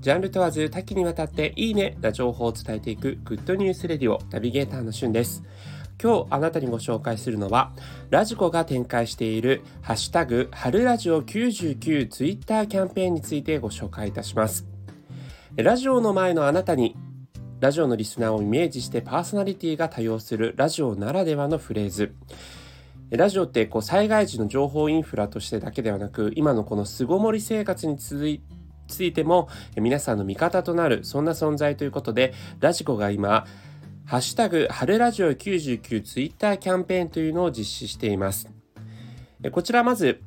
ジャンル問わず多岐にわたっていいねな情報を伝えていくグッドニュースレディオナビゲーターのしゅんです。今日あなたにご紹介するのは、ラジコが展開しているハッシュタグ春ラジオ99ツイッターキャンペーンについてご紹介いたします。ラジオの前のあなたにラジオのリスナーをイメージしてパーソナリティが多用するラジオならではのフレーズ。ラジオってこう災害時の情報インフラとしてだけではなく、今のこの巣ごもり生活に続いてついても皆さんの味方となるそんな存在ということでラジコが今ハッシュタグ春ラジオ99ツイッターキャンペーンというのを実施しています。こちらまず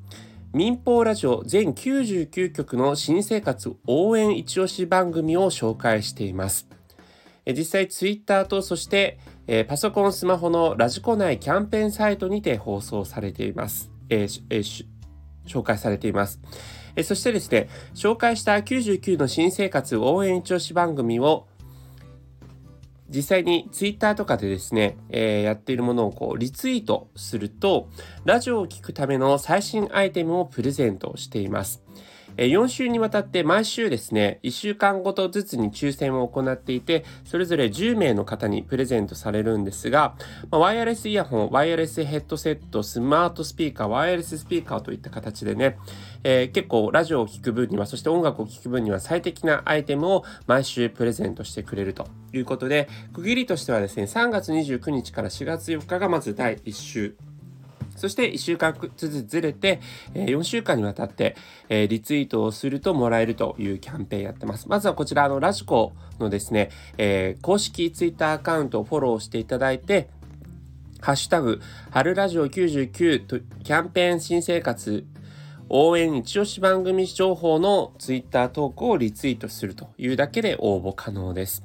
民放ラジオ全99局の新生活応援一押し番組を紹介しています。実際ツイッターとそしてパソコンスマホのラジコ内キャンペーンサイトにて放送されています、えーえー、紹介されていますえそしてですね、紹介した99の新生活応援調子番組を実際にツイッターとかでですね、えー、やっているものをこうリツイートすると、ラジオを聴くための最新アイテムをプレゼントしています。4週にわたって毎週ですね、1週間ごとずつに抽選を行っていて、それぞれ10名の方にプレゼントされるんですが、ワイヤレスイヤホン、ワイヤレスヘッドセット、スマートスピーカー、ワイヤレススピーカーといった形でね、えー、結構ラジオを聴く分には、そして音楽を聴く分には最適なアイテムを毎週プレゼントしてくれるということで、区切りとしてはですね、3月29日から4月4日がまず第1週。そして1週間ずつずれて、え4週間にわたって、えリツイートをするともらえるというキャンペーンやってます。まずはこちら、の、ラジコのですね、え公式ツイッターアカウントをフォローしていただいて、ハッシュタグ、春ラジオ99とキャンペーン新生活応援一押し番組情報のツイッター投稿をリツイートするというだけで応募可能です。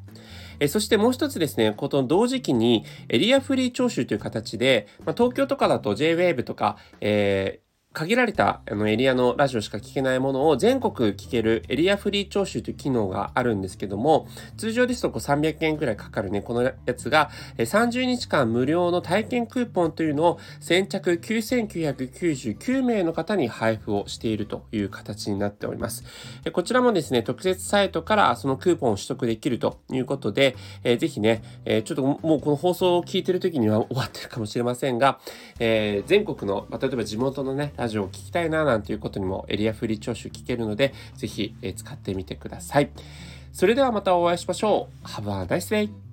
えそしてもう一つですね、この同時期にエリアフリー徴収という形で、まあ、東京とかだと JWAVE とか、えー限られたあのエリアのラジオしか聞けないものを全国聞けるエリアフリー聴取という機能があるんですけども、通常ですとこう300円くらいかかるね、このやつが30日間無料の体験クーポンというのを先着9999名の方に配布をしているという形になっております。こちらもですね、特設サイトからそのクーポンを取得できるということで、えー、ぜひね、え、ちょっともうこの放送を聞いてる時には終わってるかもしれませんが、えー、全国の、ま、例えば地元のね、ラジオを聞きたいななんていうことにもエリアフリー聴取聞けるので、ぜひ、え使ってみてください。それではまたお会いしましょう。Have a nice day!